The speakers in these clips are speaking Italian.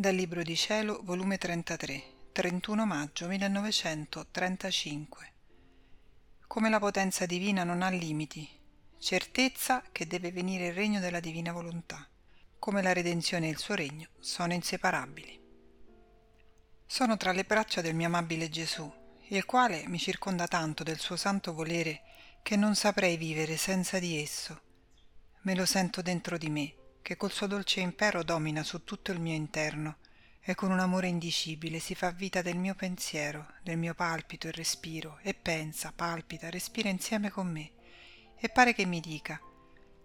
Dal Libro di Cielo, volume 33, 31 maggio 1935. Come la potenza divina non ha limiti, certezza che deve venire il regno della divina volontà, come la redenzione e il suo regno sono inseparabili. Sono tra le braccia del mio amabile Gesù, il quale mi circonda tanto del suo santo volere che non saprei vivere senza di esso. Me lo sento dentro di me che col suo dolce impero domina su tutto il mio interno e con un amore indicibile si fa vita del mio pensiero, del mio palpito e respiro, e pensa, palpita, respira insieme con me. E pare che mi dica,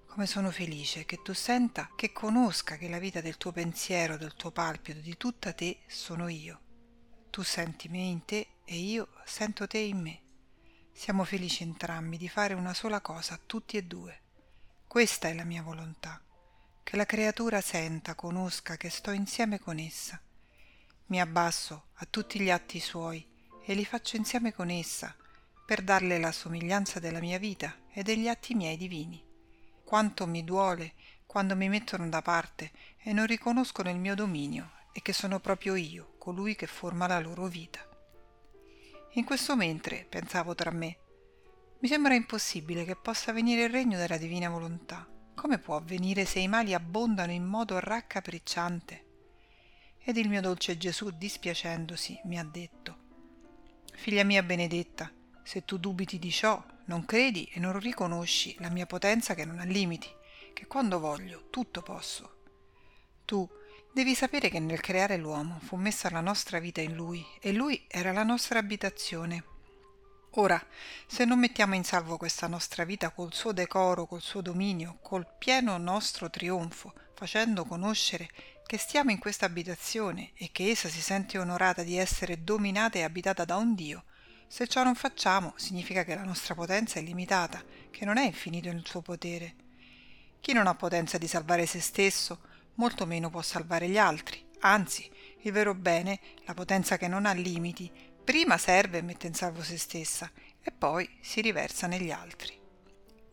come sono felice che tu senta, che conosca che la vita del tuo pensiero, del tuo palpito, di tutta te sono io. Tu senti me in te e io sento te in me. Siamo felici entrambi di fare una sola cosa, tutti e due. Questa è la mia volontà che la creatura senta, conosca che sto insieme con essa. Mi abbasso a tutti gli atti suoi e li faccio insieme con essa, per darle la somiglianza della mia vita e degli atti miei divini. Quanto mi duole quando mi mettono da parte e non riconoscono il mio dominio e che sono proprio io, colui che forma la loro vita. In questo mentre, pensavo tra me, mi sembra impossibile che possa venire il regno della divina volontà come può avvenire se i mali abbondano in modo raccapricciante? Ed il mio dolce Gesù, dispiacendosi, mi ha detto, Figlia mia benedetta, se tu dubiti di ciò, non credi e non riconosci la mia potenza che non ha limiti, che quando voglio tutto posso. Tu devi sapere che nel creare l'uomo fu messa la nostra vita in lui e lui era la nostra abitazione Ora, se non mettiamo in salvo questa nostra vita col suo decoro, col suo dominio, col pieno nostro trionfo, facendo conoscere che stiamo in questa abitazione e che essa si sente onorata di essere dominata e abitata da un Dio, se ciò non facciamo significa che la nostra potenza è limitata, che non è infinito il suo potere. Chi non ha potenza di salvare se stesso, molto meno può salvare gli altri. Anzi, il vero bene, la potenza che non ha limiti, Prima serve e mette in salvo se stessa e poi si riversa negli altri.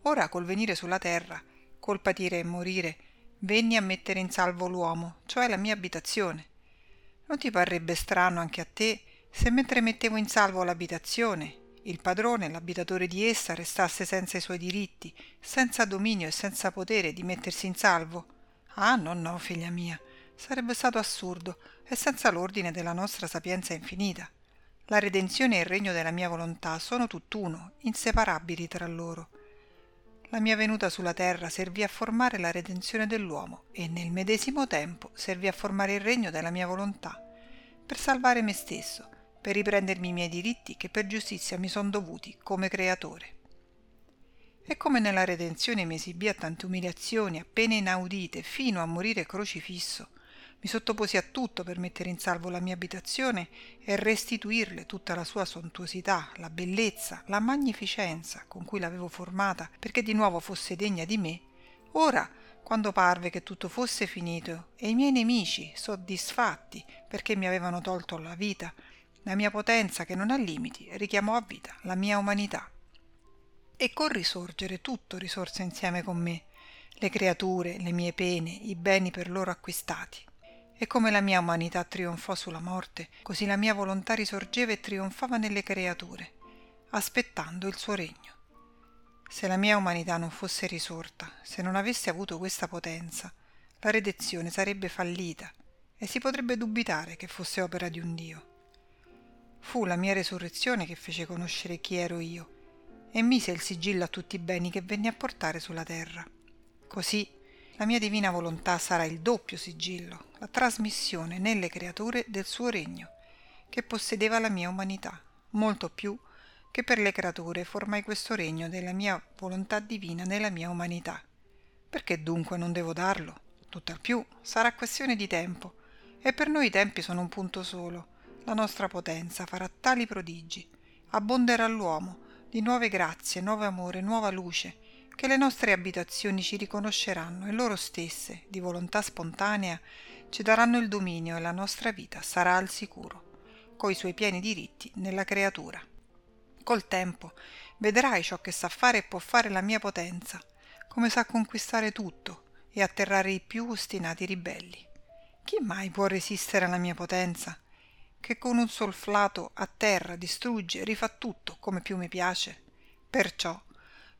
Ora col venire sulla terra, col patire e morire, venni a mettere in salvo l'uomo, cioè la mia abitazione. Non ti parrebbe strano anche a te se mentre mettevo in salvo l'abitazione, il padrone, l'abitatore di essa, restasse senza i suoi diritti, senza dominio e senza potere di mettersi in salvo? Ah, no, no, figlia mia, sarebbe stato assurdo e senza l'ordine della nostra sapienza infinita. La redenzione e il regno della mia volontà sono tutt'uno, inseparabili tra loro. La mia venuta sulla terra servì a formare la redenzione dell'uomo e nel medesimo tempo servì a formare il regno della mia volontà, per salvare me stesso, per riprendermi i miei diritti che per giustizia mi sono dovuti come creatore. E come nella redenzione mi esibì a tante umiliazioni, appena inaudite, fino a morire crocifisso, mi sottoposi a tutto per mettere in salvo la mia abitazione e restituirle tutta la sua sontuosità, la bellezza, la magnificenza con cui l'avevo formata perché di nuovo fosse degna di me. Ora, quando parve che tutto fosse finito e i miei nemici soddisfatti perché mi avevano tolto la vita, la mia potenza che non ha limiti richiamò a vita la mia umanità. E col risorgere tutto risorse insieme con me, le creature, le mie pene, i beni per loro acquistati. E come la mia umanità trionfò sulla morte, così la mia volontà risorgeva e trionfava nelle creature, aspettando il suo regno. Se la mia umanità non fosse risorta, se non avesse avuto questa potenza, la redenzione sarebbe fallita e si potrebbe dubitare che fosse opera di un Dio. Fu la mia resurrezione che fece conoscere chi ero io e mise il sigillo a tutti i beni che venni a portare sulla terra. Così la mia divina volontà sarà il doppio sigillo, la trasmissione nelle creature del suo regno, che possedeva la mia umanità, molto più che per le creature formai questo regno della mia volontà divina nella mia umanità. Perché dunque non devo darlo? Tutt'al più sarà questione di tempo, e per noi i tempi sono un punto solo. La nostra potenza farà tali prodigi, abbonderà l'uomo di nuove grazie, nuovo amore, nuova luce, che le nostre abitazioni ci riconosceranno e loro stesse, di volontà spontanea, ci daranno il dominio e la nostra vita sarà al sicuro, coi suoi pieni diritti nella creatura. Col tempo vedrai ciò che sa fare e può fare la mia potenza, come sa conquistare tutto e atterrare i più ostinati ribelli. Chi mai può resistere alla mia potenza, che con un sol flato atterra, distrugge, rifà tutto come più mi piace? Perciò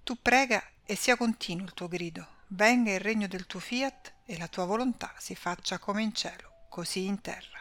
tu prega e sia continuo il tuo grido, venga il regno del tuo fiat e la tua volontà si faccia come in cielo, così in terra.